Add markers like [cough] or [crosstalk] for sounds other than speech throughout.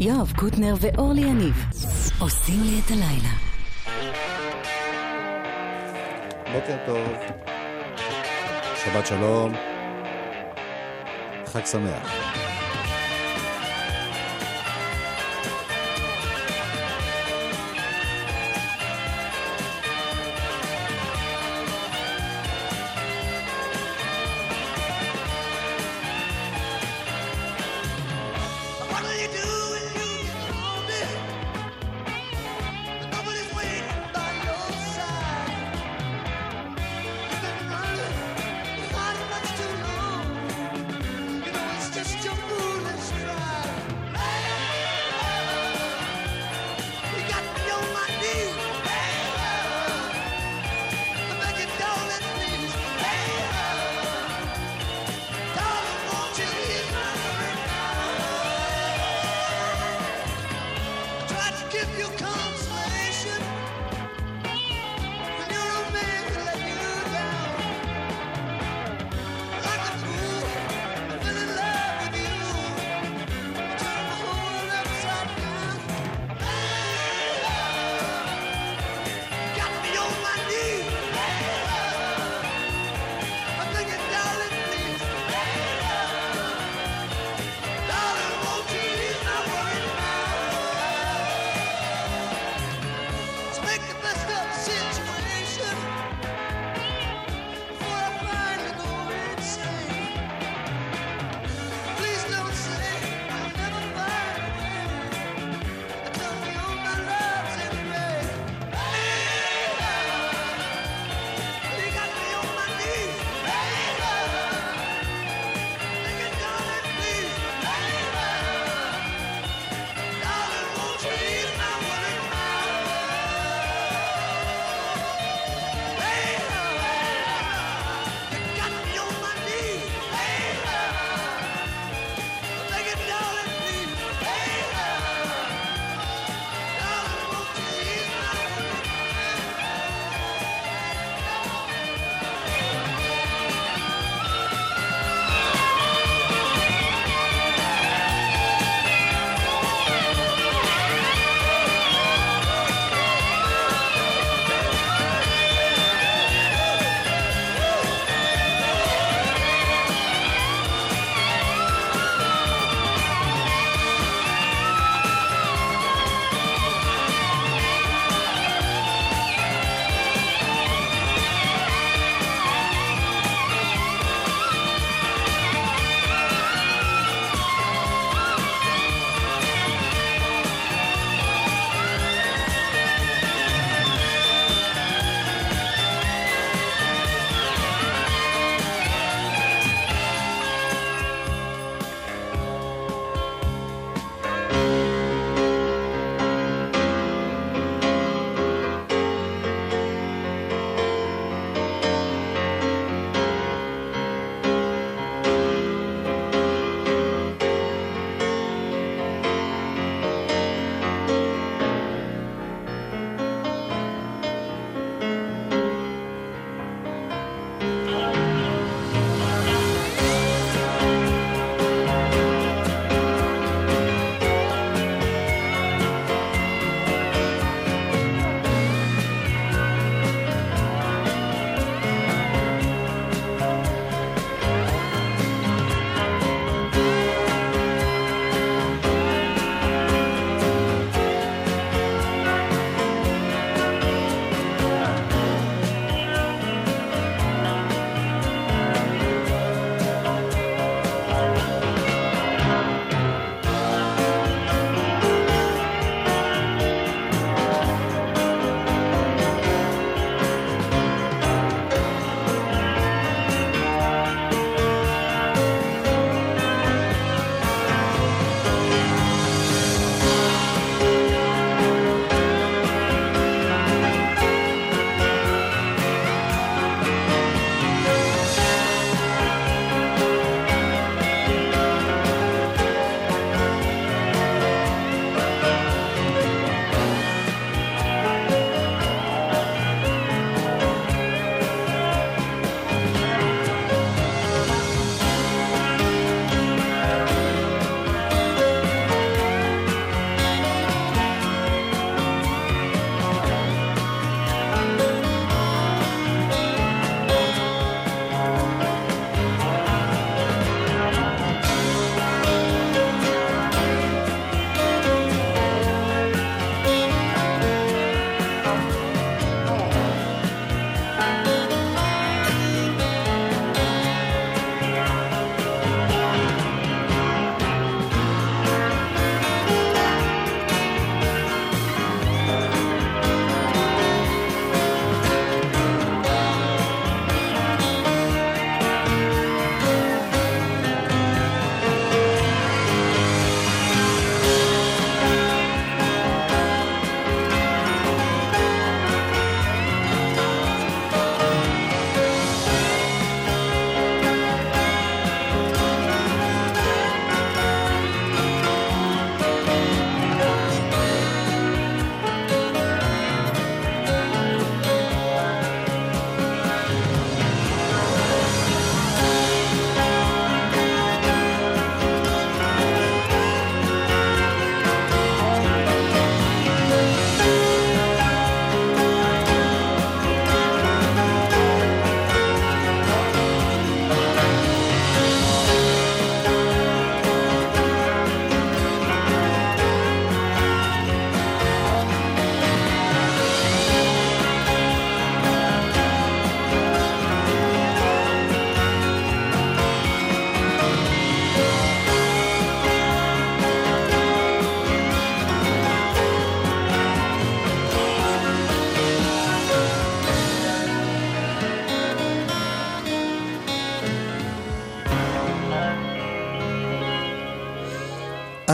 יואב קוטנר ואורלי יניב עושים לי את הלילה. בוקר טוב, שבת שלום, חג שמח.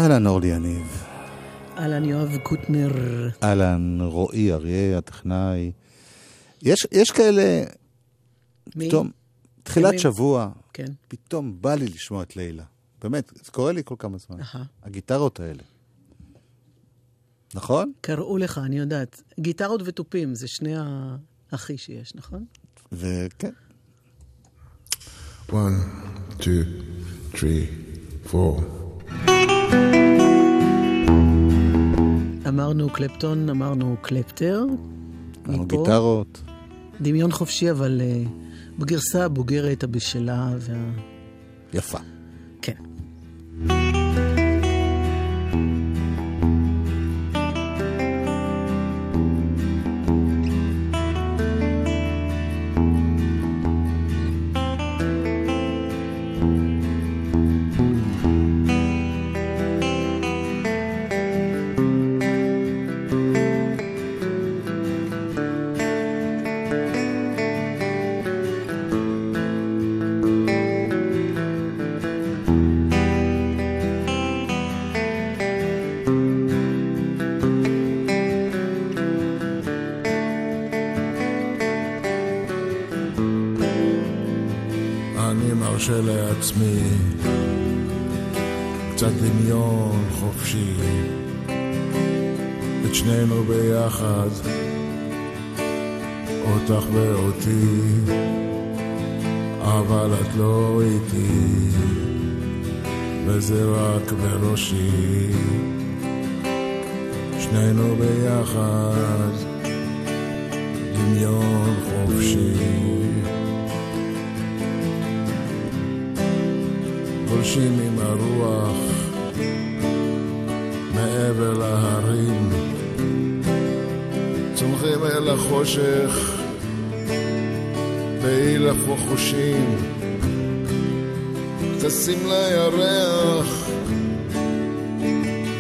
אהלן אורלי יניב. אהלן יואב קוטנר. אהלן רועי אריה, הטכנאי. יש, יש כאלה, מי? פתאום, תחילת מי? שבוע, כן. פתאום בא לי לשמוע את לילה. באמת, זה קורה לי כל כמה זמן. אהה. הגיטרות האלה. נכון? קראו לך, אני יודעת. גיטרות ותופים, זה שני האחי שיש, נכון? וכן. One, two, three, four. אמרנו קלפטון, אמרנו קלפטר. אמרנו. גיטרות. דמיון חופשי, אבל uh, בגרסה הבוגרת, הבשלה וה... יפה. כן. איתי וזה רק בראשי. שנינו ביחד דמיון חופשי. גולשים עם הרוח מעבר להרים. צומחים אל החושך בהילך וחושים טסים לירח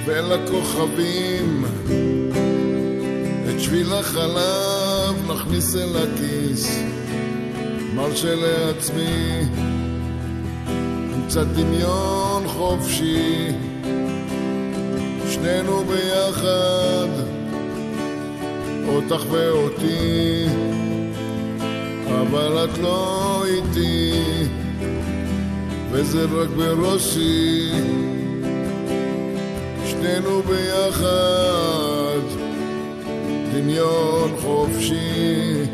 ואל הכוכבים את שביל החלב נכניס אל הכיס מרשה לעצמי קצת דמיון חופשי, שנינו ביחד, אותך ואותי, אבל את לא איתי, וזה רק בראשי, שנינו ביחד, דמיון חופשי.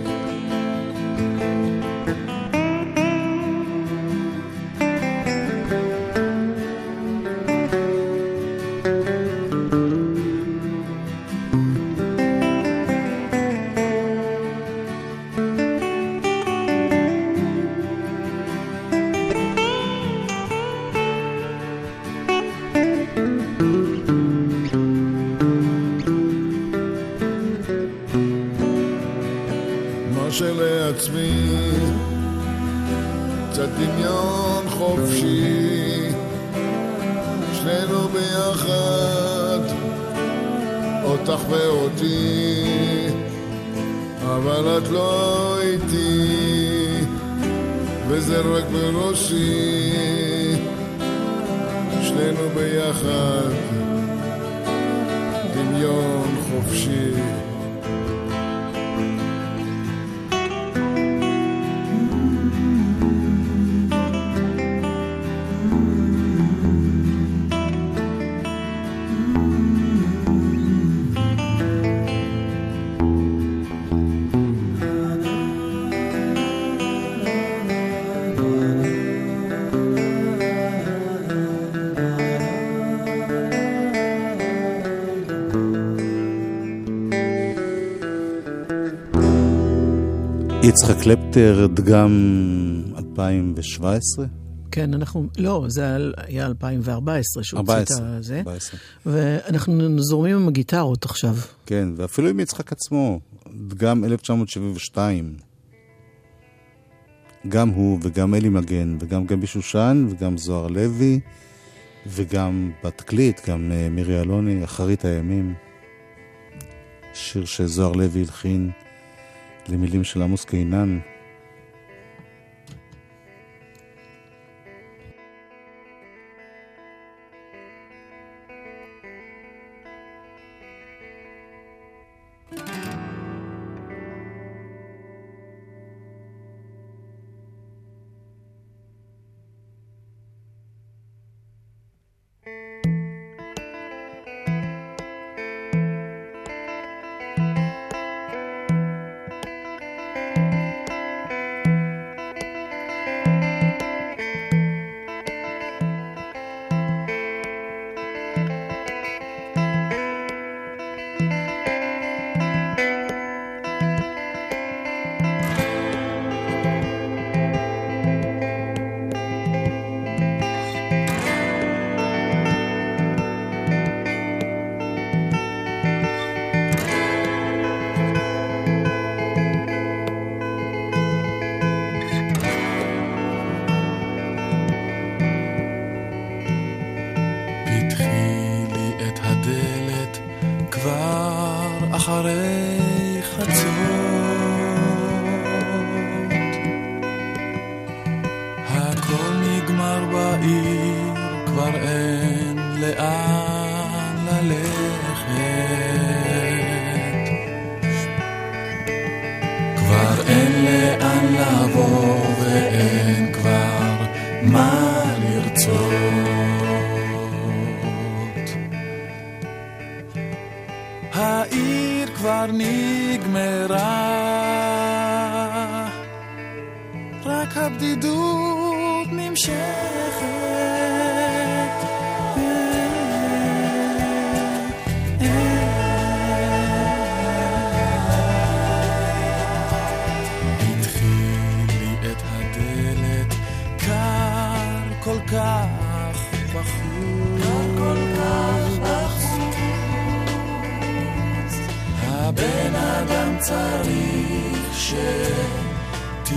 קצת דמיון חופשי. שנינו ביחד אותך ואותי. אבל את לא איתי וזה רק בראשי. שנינו ביחד דמיון חופשי יצחק קלפטר, דגם 2017? כן, אנחנו... לא, זה היה 2014 שהוא הוציא את 14. זה. 14. ואנחנו זורמים עם הגיטרות עכשיו. כן, ואפילו עם יצחק עצמו, דגם 1972. גם הוא וגם אלי מגן וגם גבי שושן וגם זוהר לוי וגם בתקליט, גם אה, מירי אלוני, אחרית הימים. שיר שזוהר לוי הלחין למילים של עמוס קינן. צריך שתהיה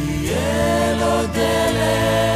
לו דלת.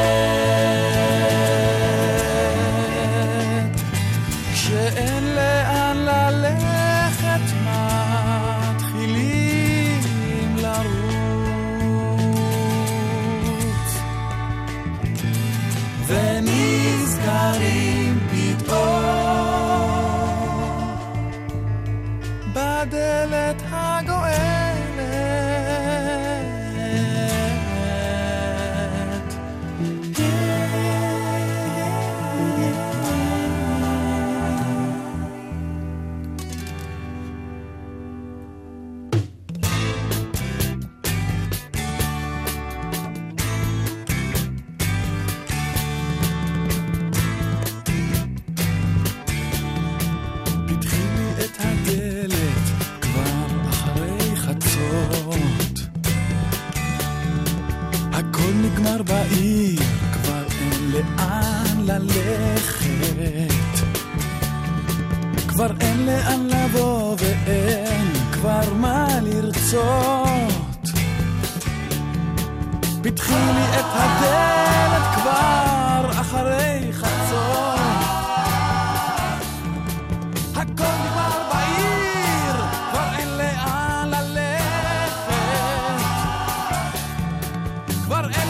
כבר אין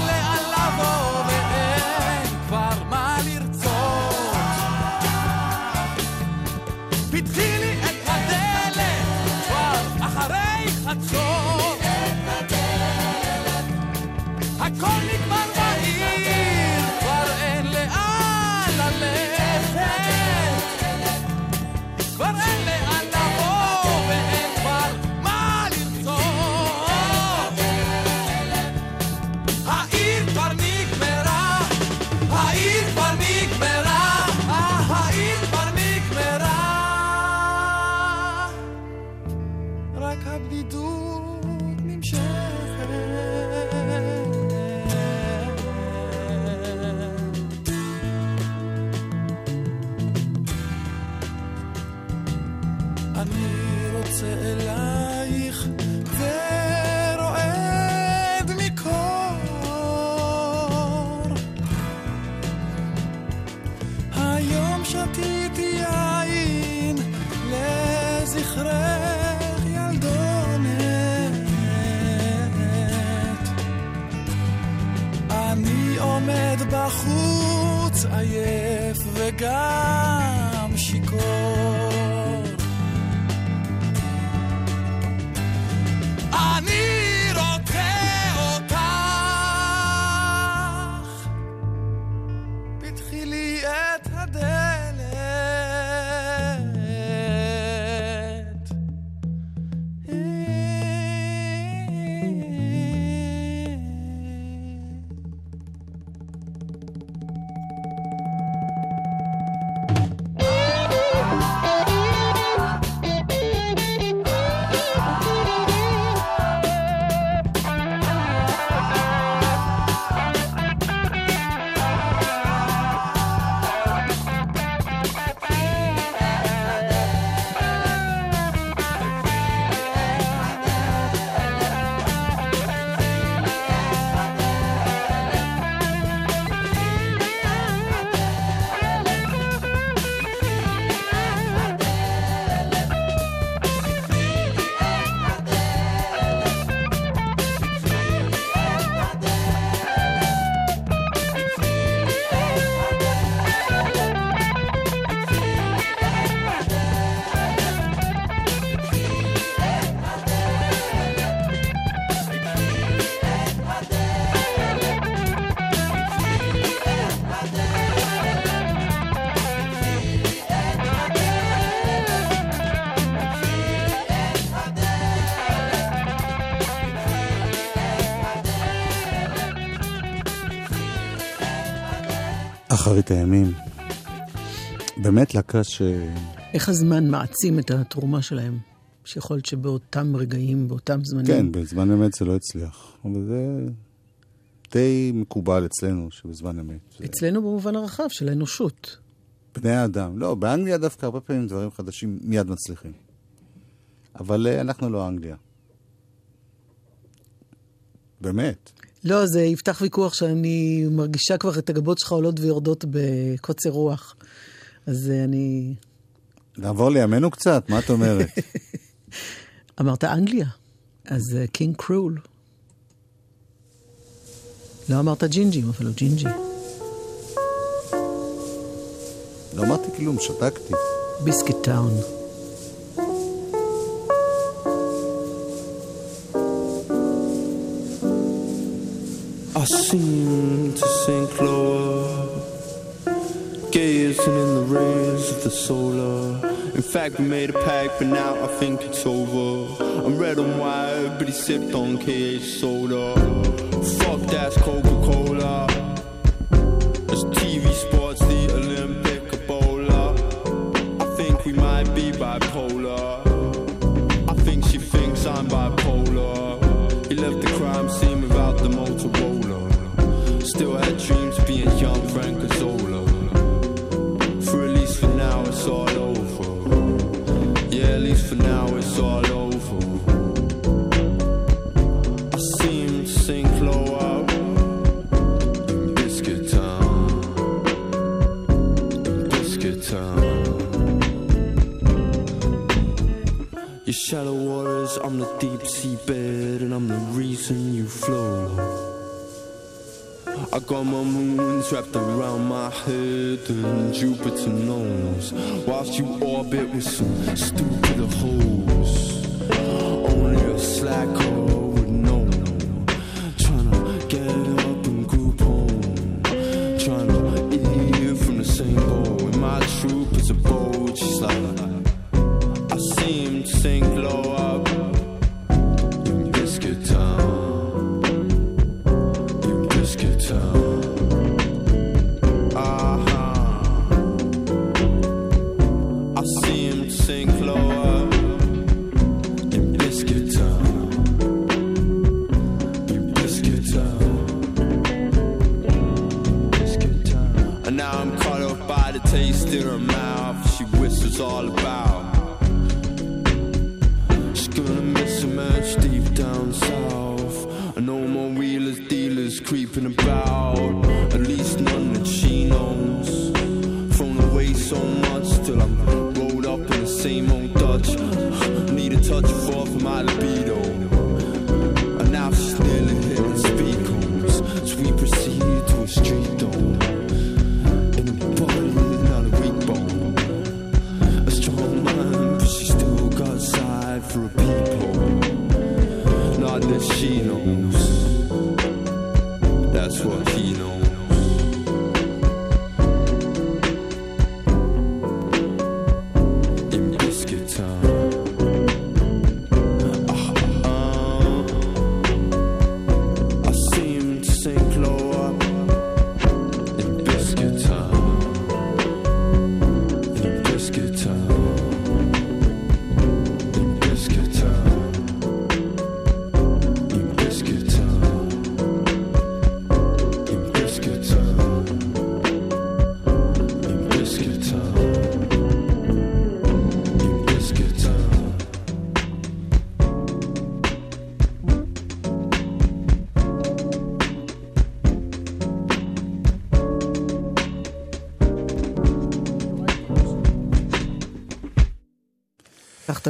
אחרית הימים. באמת להקה ש... איך הזמן מעצים את התרומה שלהם? שיכול להיות שבאותם רגעים, באותם זמנים... כן, בזמן אמת זה לא הצליח. אבל זה די מקובל אצלנו שבזמן אמת. זה... אצלנו במובן הרחב של האנושות. בני האדם. לא, באנגליה דווקא הרבה פעמים דברים חדשים מיד מצליחים. אבל אה, אנחנו לא אנגליה. באמת. לא, זה יפתח ויכוח שאני מרגישה כבר את הגבות שלך עולות ויורדות בקוצר רוח. אז אה, אני... נעבור לימינו קצת, מה את אומרת? [laughs] אמרת אנגליה, אז אה, King Krule. לא אמרת ג'ינג'י, אבל הוא ג'ינג'י. לא אמרתי כלום, שתקתי. Biscuit Town. Seem to sink lower, gazing in the rays of the solar. In fact, we made a pact, but now I think it's over. I'm red and white, but he sipped on KH soda. Fuck that's Coca Cola. Shallow waters, I'm the deep sea bed, and I'm the reason you flow. I got my moons wrapped around my head, and Jupiter knows. Whilst you orbit with some stupid hoes,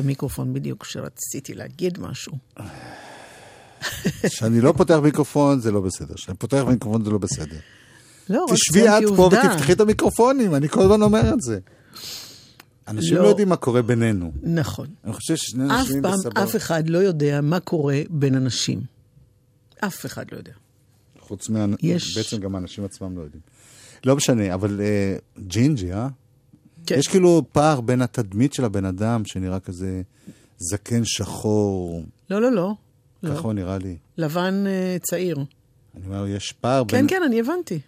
המיקרופון בדיוק כשרציתי להגיד משהו. כשאני לא פותח מיקרופון זה לא בסדר, כשאני פותח מיקרופון זה לא בסדר. לא, רק תשבי את פה. ותפתחי את המיקרופונים, אני כל הזמן אומר את זה. אנשים לא. לא יודעים מה קורה בינינו. נכון. אני חושב ששני אף אנשים פעם בסבבה. אף אחד לא יודע מה קורה בין אנשים. אף אחד לא יודע. חוץ מה... יש- בעצם גם האנשים עצמם לא יודעים. לא משנה, אבל אה, ג'ינג'י, אה? כן. יש כאילו פער בין התדמית של הבן אדם, שנראה כזה זקן שחור, לא, לא, לא. ככה לא. הוא נראה לי. לבן אה, צעיר. אני אומר, יש פער כן, בין... כן, אני הבנתי.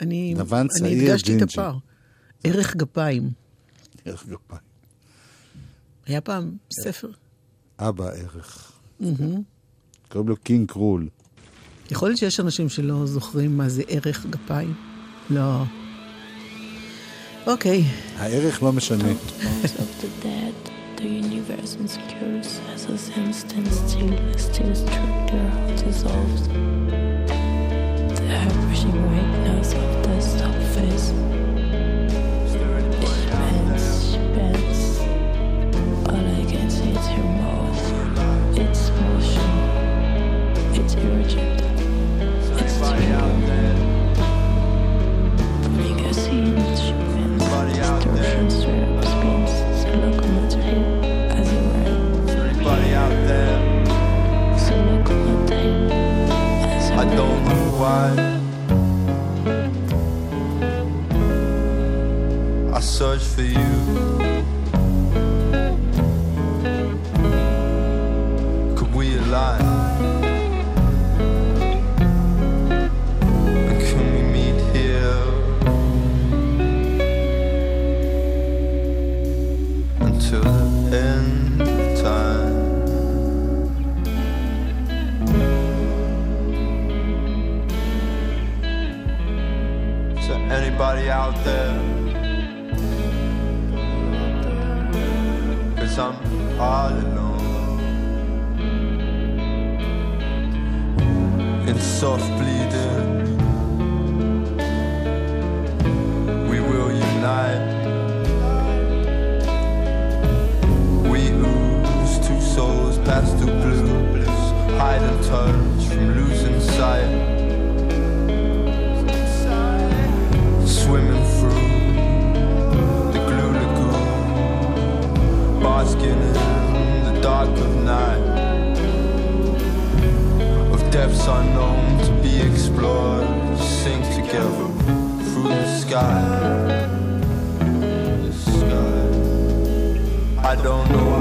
אני, לבן אני צעיר, הדגשתי את. הפער. ערך גפיים. ערך גפיים. היה פעם ספר. אבא ערך. קוראים לו קינג קרול. יכול להיות שיש אנשים שלא זוכרים מה זה ערך גפיים? לא. אוקיי, הערך לא משנה. bones of the dead, the universe insecures as a sun stands still, still structure dissolves. The ever-pushing weakness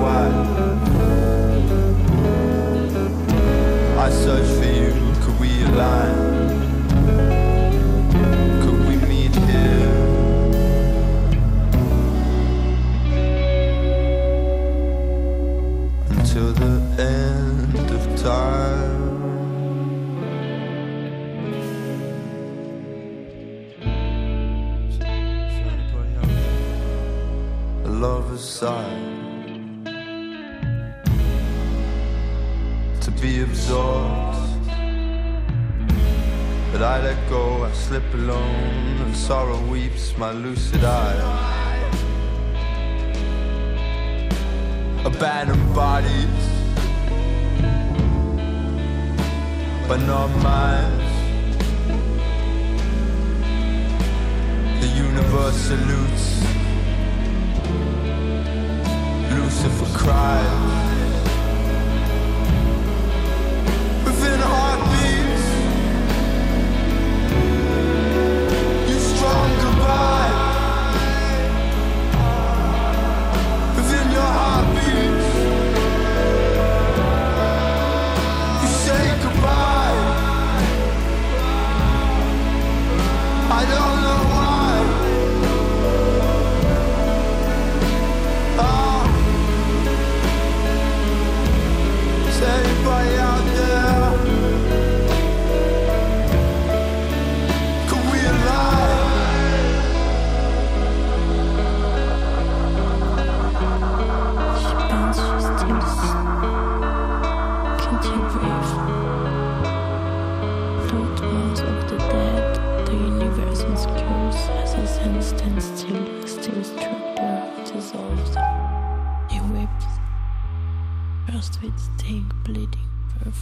Why. I search for you, could we align? Could we meet here? Until the end of time. Lover's sigh. Be absorbed. But I let go, I slip alone, and sorrow weeps my lucid eye. Abandoned bodies, but not mine. The universe salutes. Lucifer cries. Goodbye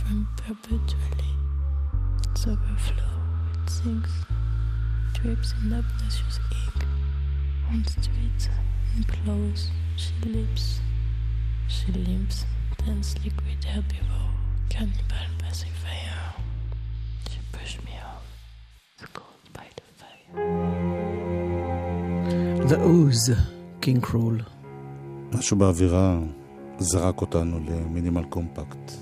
perfume perpetually. It's overflow, it sinks, drips in obnoxious ink. On streets, implodes, she lips, she limps, dense liquid herbivore, cannibal pacifier. She pushed me off, scolded by the fire. The Ooze, קינג קרול. משהו באווירה זרק אותנו למינימל קומפקט.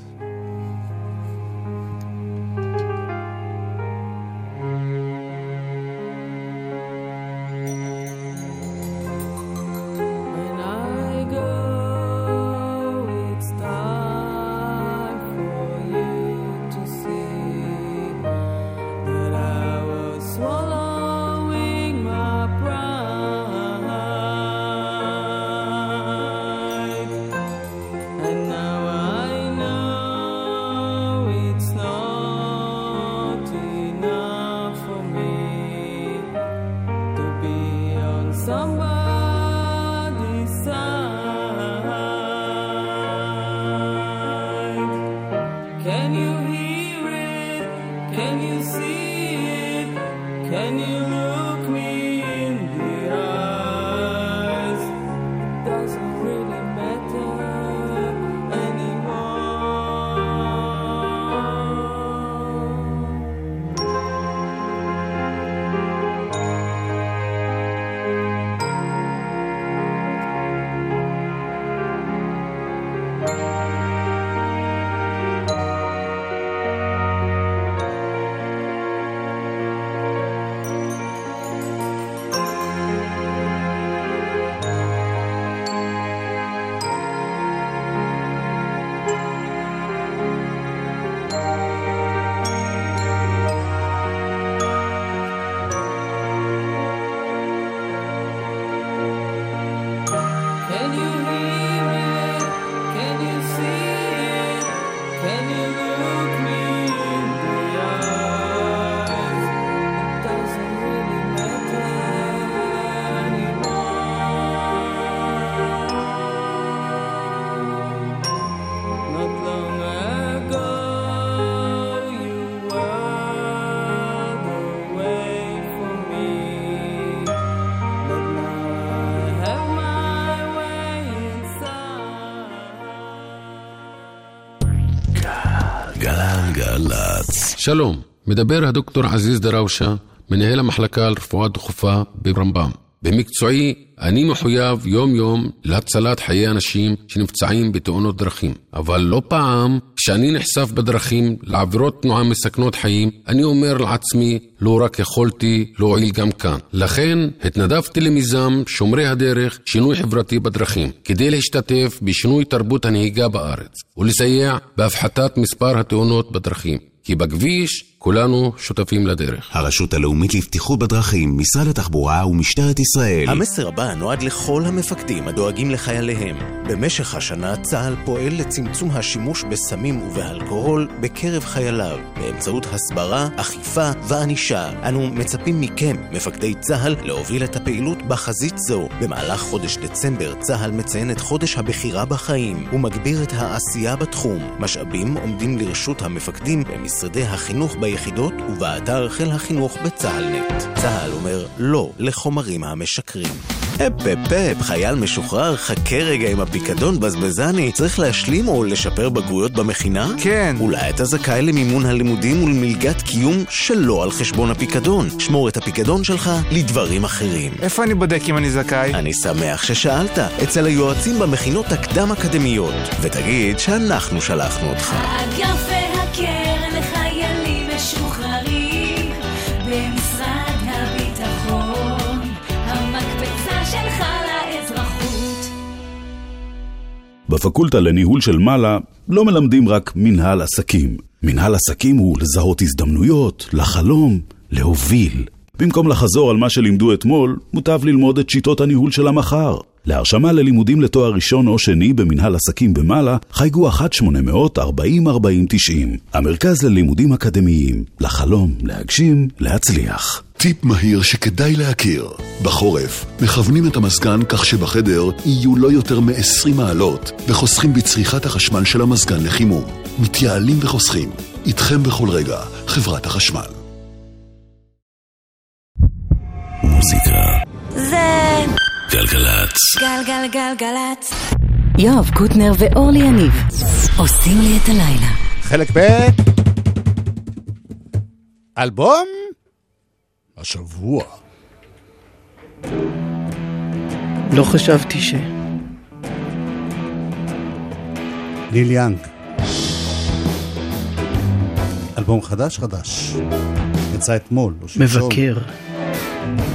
שלום, מדבר הדוקטור עזיז דראושה, מנהל המחלקה לרפואה דחופה ברמב"ם. במקצועי, אני מחויב יום-יום להצלת חיי אנשים שנפצעים בתאונות דרכים. אבל לא פעם, כשאני נחשף בדרכים לעבירות תנועה מסכנות חיים, אני אומר לעצמי, לא רק יכולתי להועיל גם כאן. לכן, התנדבתי למיזם שומרי הדרך, שינוי חברתי בדרכים, כדי להשתתף בשינוי תרבות הנהיגה בארץ, ולסייע בהפחתת מספר התאונות בדרכים. כי בכביש כולנו שותפים לדרך. הרשות הלאומית לבטיחות בדרכים, משרד התחבורה ומשטרת ישראל. המסר הבא נועד לכל המפקדים הדואגים לחייליהם. במשך השנה צה"ל פועל לצמצום השימוש בסמים ובאלכוהול בקרב חייליו, באמצעות הסברה, אכיפה וענישה. אנו מצפים מכם, מפקדי צה"ל, להוביל את הפעילות בחזית זו. במהלך חודש דצמבר צה"ל מציין את חודש הבחירה בחיים ומגביר את העשייה בתחום. משאבים עומדים לרשות המפקדים במשרדי החינוך ביחידות ובאתר חיל החינוך בצה"ל נט. צה"ל אומר לא לחומרים המשקרים. אפ אפ אפ, חייל משוחרר, חכה רגע עם הפיקדון בזבזני. צריך להשלים או לשפר בגרויות במכינה? כן. אולי אתה זכאי למימון הלימודים ולמלגת קיום שלא על חשבון הפיקדון. שמור את הפיקדון שלך לדברים אחרים. איפה אני בודק אם אני זכאי? אני שמח ששאלת, אצל היועצים במכינות הקדם-אקדמיות. ותגיד שאנחנו שלחנו אותך. האגף בפקולטה לניהול של מעלה לא מלמדים רק מנהל עסקים. מנהל עסקים הוא לזהות הזדמנויות, לחלום, להוביל. במקום לחזור על מה שלימדו אתמול, מוטב ללמוד את שיטות הניהול של המחר. להרשמה ללימודים לתואר ראשון או שני במנהל עסקים במעלה, חייגו 1-800-404090. המרכז ללימודים אקדמיים. לחלום, להגשים, להצליח. טיפ מהיר שכדאי להכיר. בחורף, מכוונים את המזגן כך שבחדר יהיו לא יותר מ-20 מעלות, וחוסכים בצריכת החשמל של המזגן לחימום. מתייעלים וחוסכים. איתכם בכל רגע, חברת החשמל. מוזיקה. זה גלגלצ. גלגלגלגלצ. יואב קוטנר ואורלי יניב עושים לי את הלילה. חלק ב' אלבום השבוע. לא חשבתי ש... ניל יאנג. אלבום חדש חדש. יצא אתמול. מבקר. I'm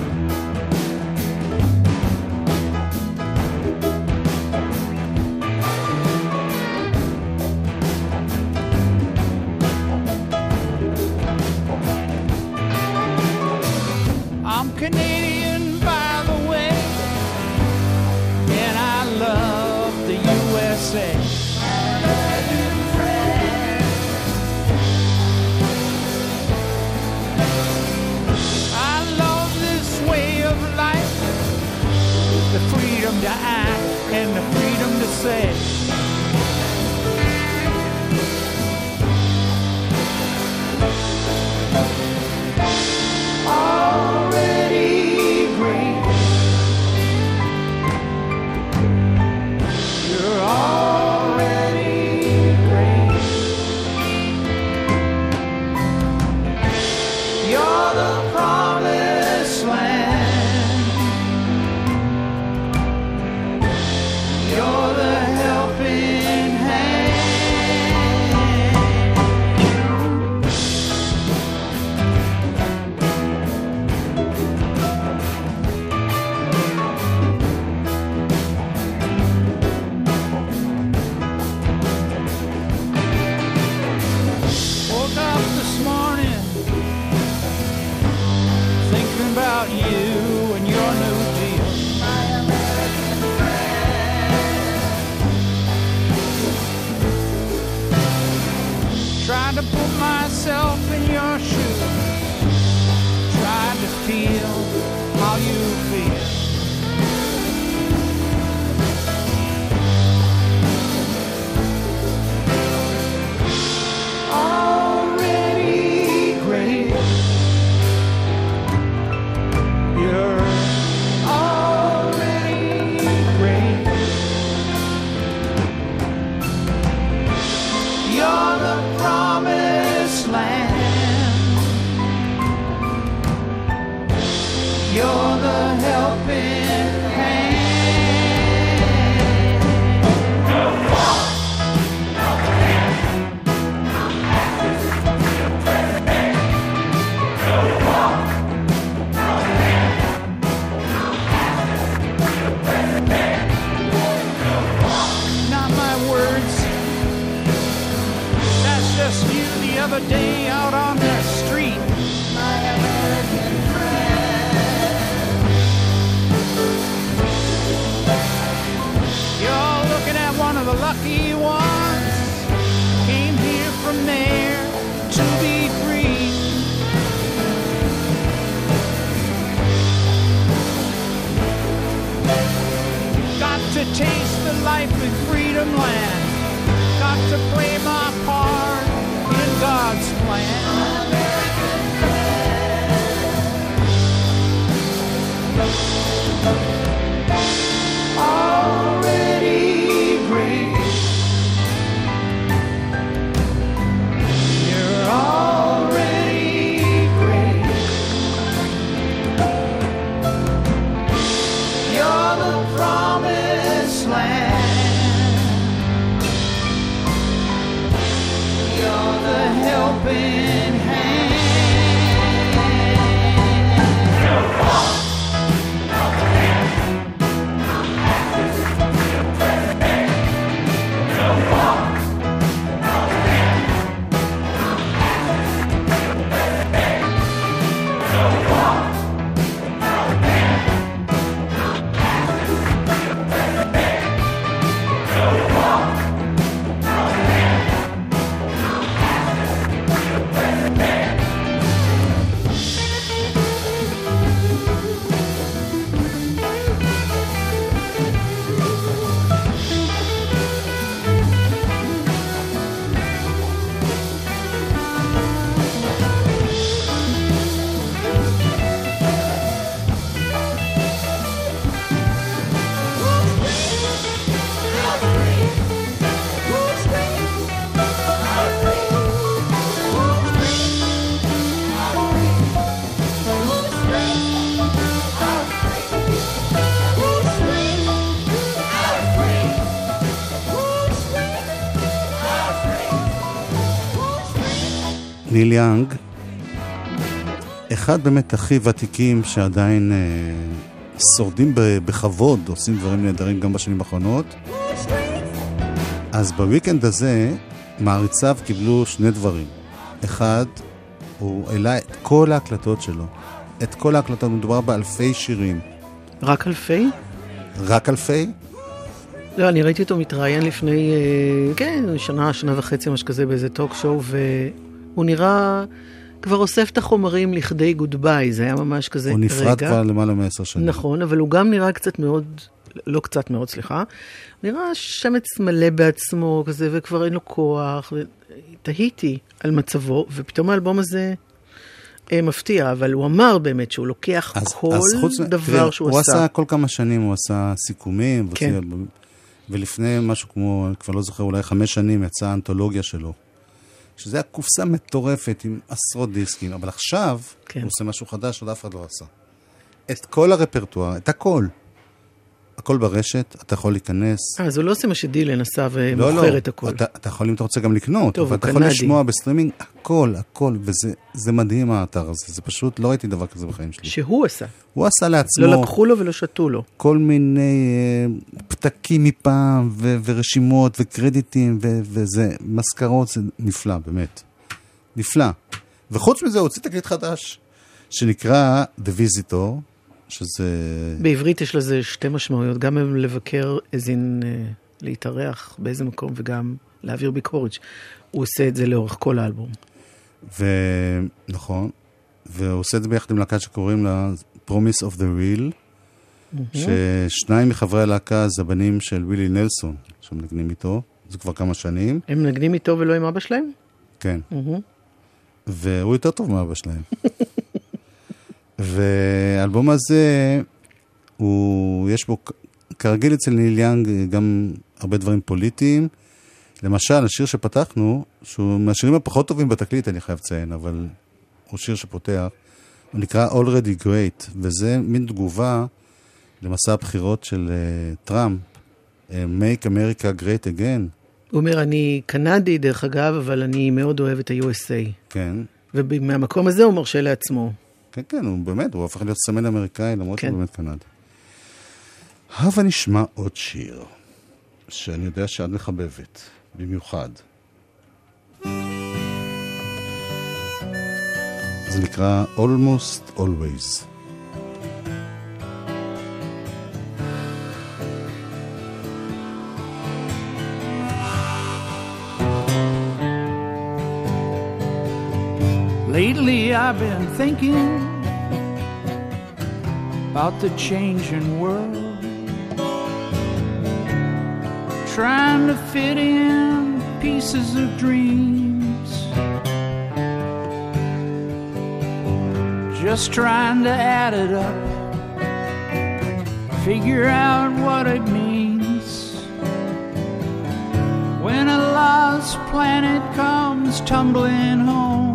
life in freedom land. Got to play my part in God's plan. American Already open. ניל יאנג, אחד באמת הכי ותיקים שעדיין אה, שורדים בכבוד, עושים דברים נהדרים גם בשנים האחרונות. אז ב weekend הזה מעריציו קיבלו שני דברים. אחד, הוא העלה את כל ההקלטות שלו. את כל ההקלטות, מדובר באלפי שירים. רק אלפי? רק אלפי? לא, אני ראיתי אותו מתראיין לפני, אה, כן, שנה, שנה וחצי, משהו כזה, באיזה talk show, והוא נראה, כבר אוסף את החומרים לכדי גוד ביי, זה היה ממש כזה הוא רגע. נפרד כבר למעלה מעשר שנים. נכון, אבל הוא גם נראה קצת מאוד, לא קצת מאוד, סליחה, נראה שמץ מלא בעצמו כזה, וכבר אין לו כוח, ותהיתי על מצבו, ופתאום האלבום הזה אה, מפתיע, אבל הוא אמר באמת שהוא לוקח כל חוץ מ- דבר תראה, שהוא הוא עשה. עשה כל כמה שנים, הוא עשה סיכומים, כן. ולפני משהו כמו, אני כבר לא זוכר, אולי חמש שנים יצאה האנתולוגיה שלו. שזה היה קופסה מטורפת עם עשרות דיסקים, אבל עכשיו כן. הוא עושה משהו חדש שעוד אף אחד לא עשה. את כל הרפרטואר, את הכל. הכל ברשת, אתה יכול להיכנס. אה, אז הוא לא עושה מה שדילן עשה לא, ומוכר לא, את הכל. אתה, אתה יכול, אם אתה רוצה, גם לקנות. טוב, אבל הוא אתה יכול קנדי. לשמוע בסטרימינג הכל, הכל, וזה זה מדהים האתר הזה. זה פשוט, לא ראיתי דבר כזה בחיים שלי. שהוא עשה. הוא עשה לעצמו... לא לקחו לו ולא שתו לו. כל מיני אה, פתקים מפעם, ו- ורשימות, וקרדיטים, ו- וזה, מזכרות, זה נפלא, באמת. נפלא. וחוץ מזה, הוא הוציא תקליט חדש, שנקרא The Visitor, שזה... בעברית יש לזה שתי משמעויות, גם לבקר, איזין להתארח באיזה מקום, וגם להעביר ביקורת. הוא עושה את זה לאורך כל האלבום. ונכון, והוא עושה את זה ביחד עם להקה שקוראים לה Promise of the Real, ששניים מחברי הלהקה זה הבנים של וילי נלסון, שמנגנים איתו, זה כבר כמה שנים, הם מנגנים איתו ולא עם אבא שלהם? כן. מהמם. והוא יותר טוב מאבא שלהם. [laughs] והאלבום הזה, הוא, יש בו, כרגיל אצל ניל יאנג, גם הרבה דברים פוליטיים. למשל, השיר שפתחנו, שהוא מהשירים הפחות טובים בתקליט, אני חייב לציין, אבל הוא שיר שפותח, הוא נקרא Already Great, וזה מין תגובה למסע הבחירות של uh, טראמפ, uh, Make America Great Again. הוא אומר, אני קנדי, דרך אגב, אבל אני מאוד אוהב את ה-USA. כן. ומהמקום הזה הוא מרשה לעצמו. כן, כן, הוא באמת, הוא הפך להיות סמל אמריקאי, למרות כן. שהוא באמת קנדי. הבה נשמע עוד שיר, שאני יודע שאת מחבבת, במיוחד. זה נקרא Almost Always. Lately I've been thinking about the changing world, trying to fit in pieces of dreams, just trying to add it up, figure out what it means. When a lost planet comes tumbling home.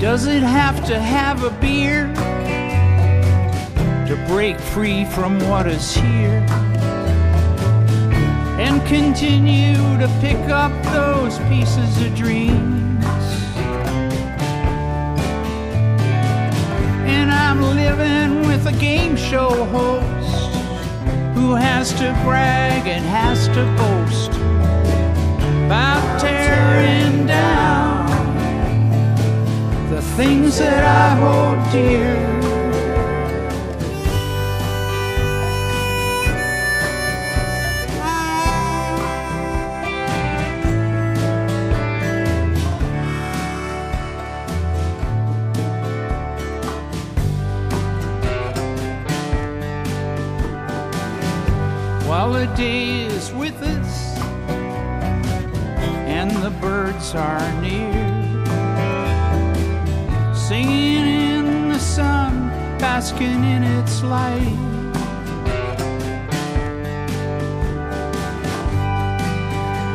Does it have to have a beer to break free from what is here and continue to pick up those pieces of dreams? And I'm living with a game show host who has to brag and has to boast about tearing down the things that I hold dear. While the day is with us and the birds are near basking in its light.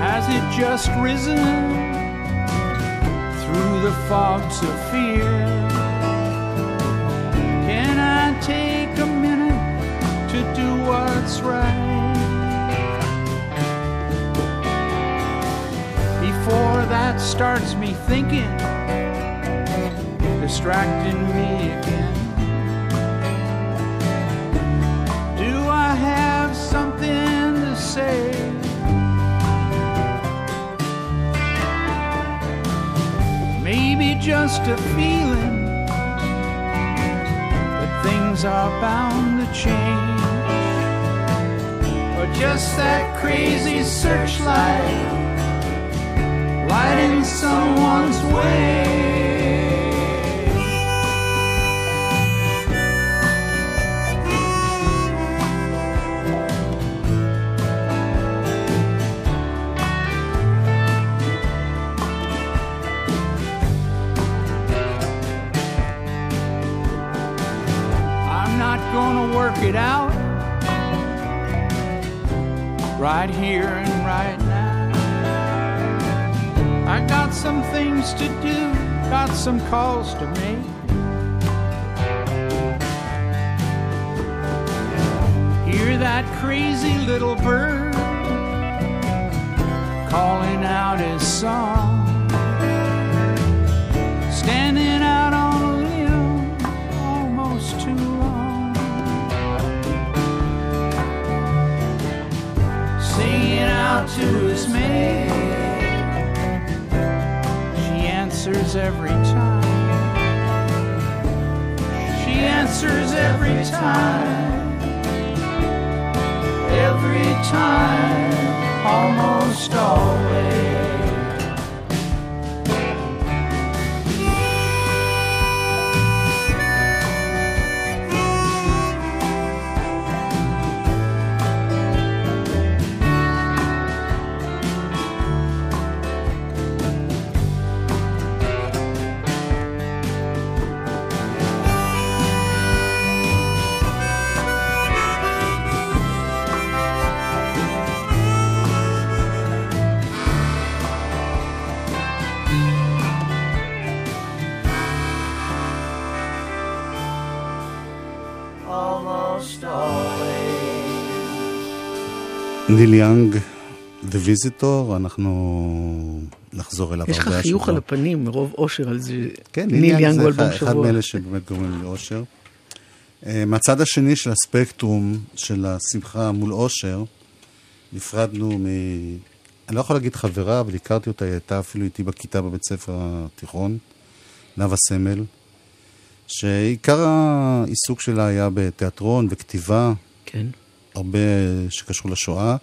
Has it just risen through the fogs of fear? Can I take a minute to do what's right? Before that starts me thinking distracting me again. Have something to say? Maybe just a feeling that things are bound to change. Or just that crazy searchlight lighting someone's way. Right here and right now. I got some things to do, got some calls to make. Hear that crazy little bird calling out his song. His mate. She answers every time. She answers every time. Every time, almost always. ניל יאנג, The Visitor, אנחנו נחזור אליו יש לך הרבה חיוך השבוע. על הפנים מרוב אושר על זה. כן, ניל יאנג זה אחד- אחד. מאלה שבאמת גורמים לי אושר. אה, מהצד השני של הספקטרום של השמחה מול אושר, נפרדנו מ... אני לא יכול להגיד חברה, אבל הכרתי אותה, היא הייתה אפילו איתי בכיתה בבית ספר התיכון, נאוה סמל, שעיקר העיסוק שלה היה בתיאטרון וכתיבה. כן. הרבה שקשור לשואה,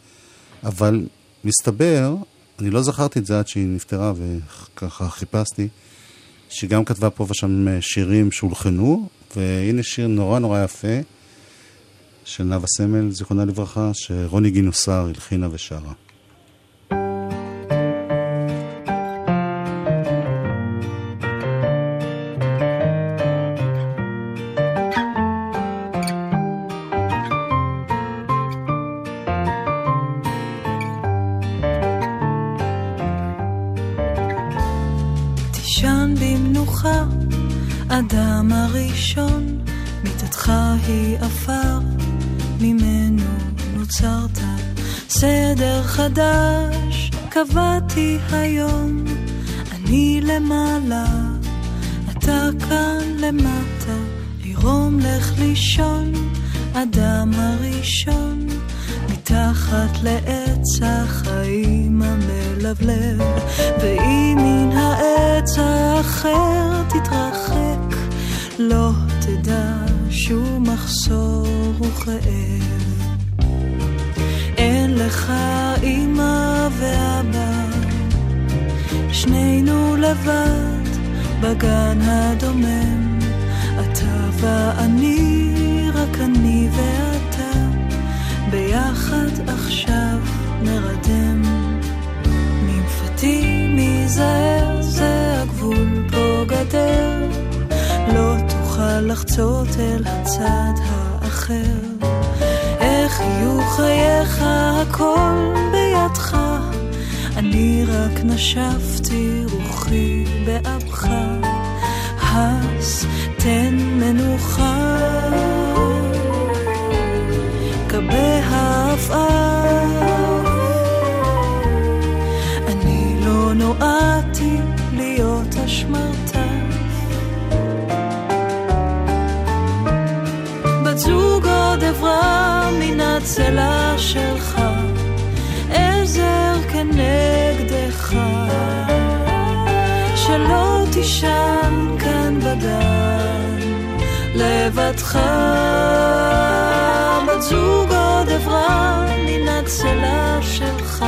אבל מסתבר אני לא זכרתי את זה עד שהיא נפטרה, וככה חיפשתי, שהיא גם כתבה פה ושם אה, שירים שהולחנו, והנה שיר נורא נורא יפה של נאוה סמל, זיכרונה לברכה, שרוני גינוסר הלחינה ושרה. חדש קבעתי היום, אני למעלה, אתה כאן למטה, עירום לך לישון, אדם הראשון, מתחת לעץ החיים המלבלב, ואם מן העץ האחר תתרחק, לא תדע שום מחסור וכאב. שנינו לבד בגן הדומם, אתה ואני, רק אני ואתה, ביחד עכשיו נרדם. ממפתי מזהר זה הגבול פה גדר, לא תוכל לחצות אל הצד האחר. איך יהיו חייך הכל בידך, אני רק נשפתי רוחי באבך. הס תן מנוחה, תישן כאן בגן לבדך. בת זוג עוד עברה מן הצלע שלך,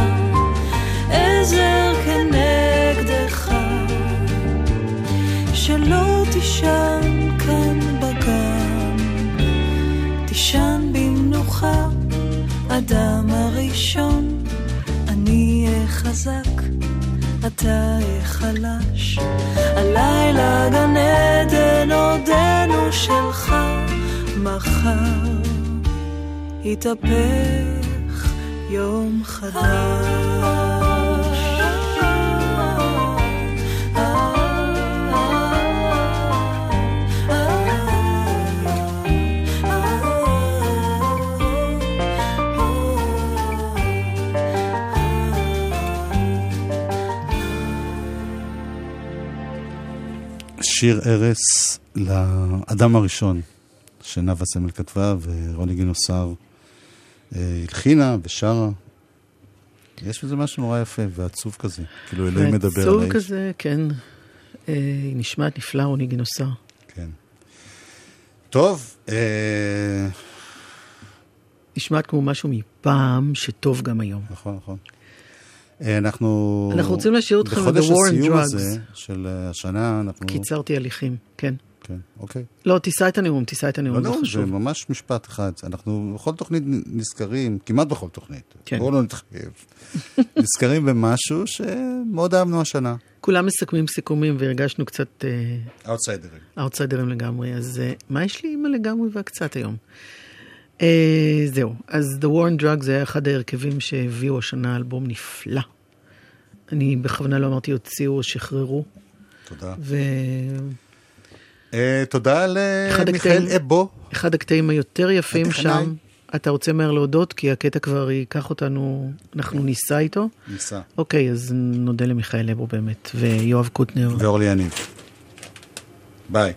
עזר כנגדך, שלא תישן כאן בגן. תישן במנוחה, אדם הראשון, אני אהיה חזק, אתה אהיה חלש. הלילה גן עדן עודנו שלך, מחר יתהפך יום חדש. שיר ערש לאדם הראשון שנאוה סמל כתבה ורוני גינוסר אה, הלחינה ושרה. יש בזה משהו נורא יפה ועצוב כזה, כאילו אלוהים מדבר על האיש. כזה, כן. אה, נשמעת נפלא, רוני גינוסר. כן. טוב, אה, נשמעת כמו משהו מפעם שטוב גם היום. נכון, נכון. אה, אנחנו... אנחנו רוצים להשאיר אתכם בחודש ב-The War on הסיום Drugs. הזה של אה, השנה, אנחנו... קיצרתי הליכים, כן. כן, אוקיי. לא, תישא את הנאום, תישא את הנאום, לא, זה לא, זה חשוב. ממש משפט אחד. אנחנו בכל תוכנית נזכרים, כמעט בכל תוכנית, כן. בואו לא נתחייב, [laughs] נזכרים במשהו שמאוד אהבנו השנה. כולם מסכמים סיכומים והרגשנו קצת אאוטסיידרים. אאוטסיידרים לגמרי, אז אה, מה יש לי עם הלגמרי והקצת היום? אה, זהו, אז The War on Drugs זה היה אחד ההרכבים שהביאו השנה אלבום נפלא. אני בכוונה לא אמרתי הוציאו או שחררו. תודה. ו... אה, תודה למיכאל אבו. אחד הקטעים היותר יפים הטכנאי. שם. אתה רוצה מהר להודות? כי הקטע כבר ייקח אותנו, אנחנו ניסע איתו. ניסע. אוקיי, אז נודה למיכאל אבו באמת, ויואב קוטנר. ואורלי יניב. ביי.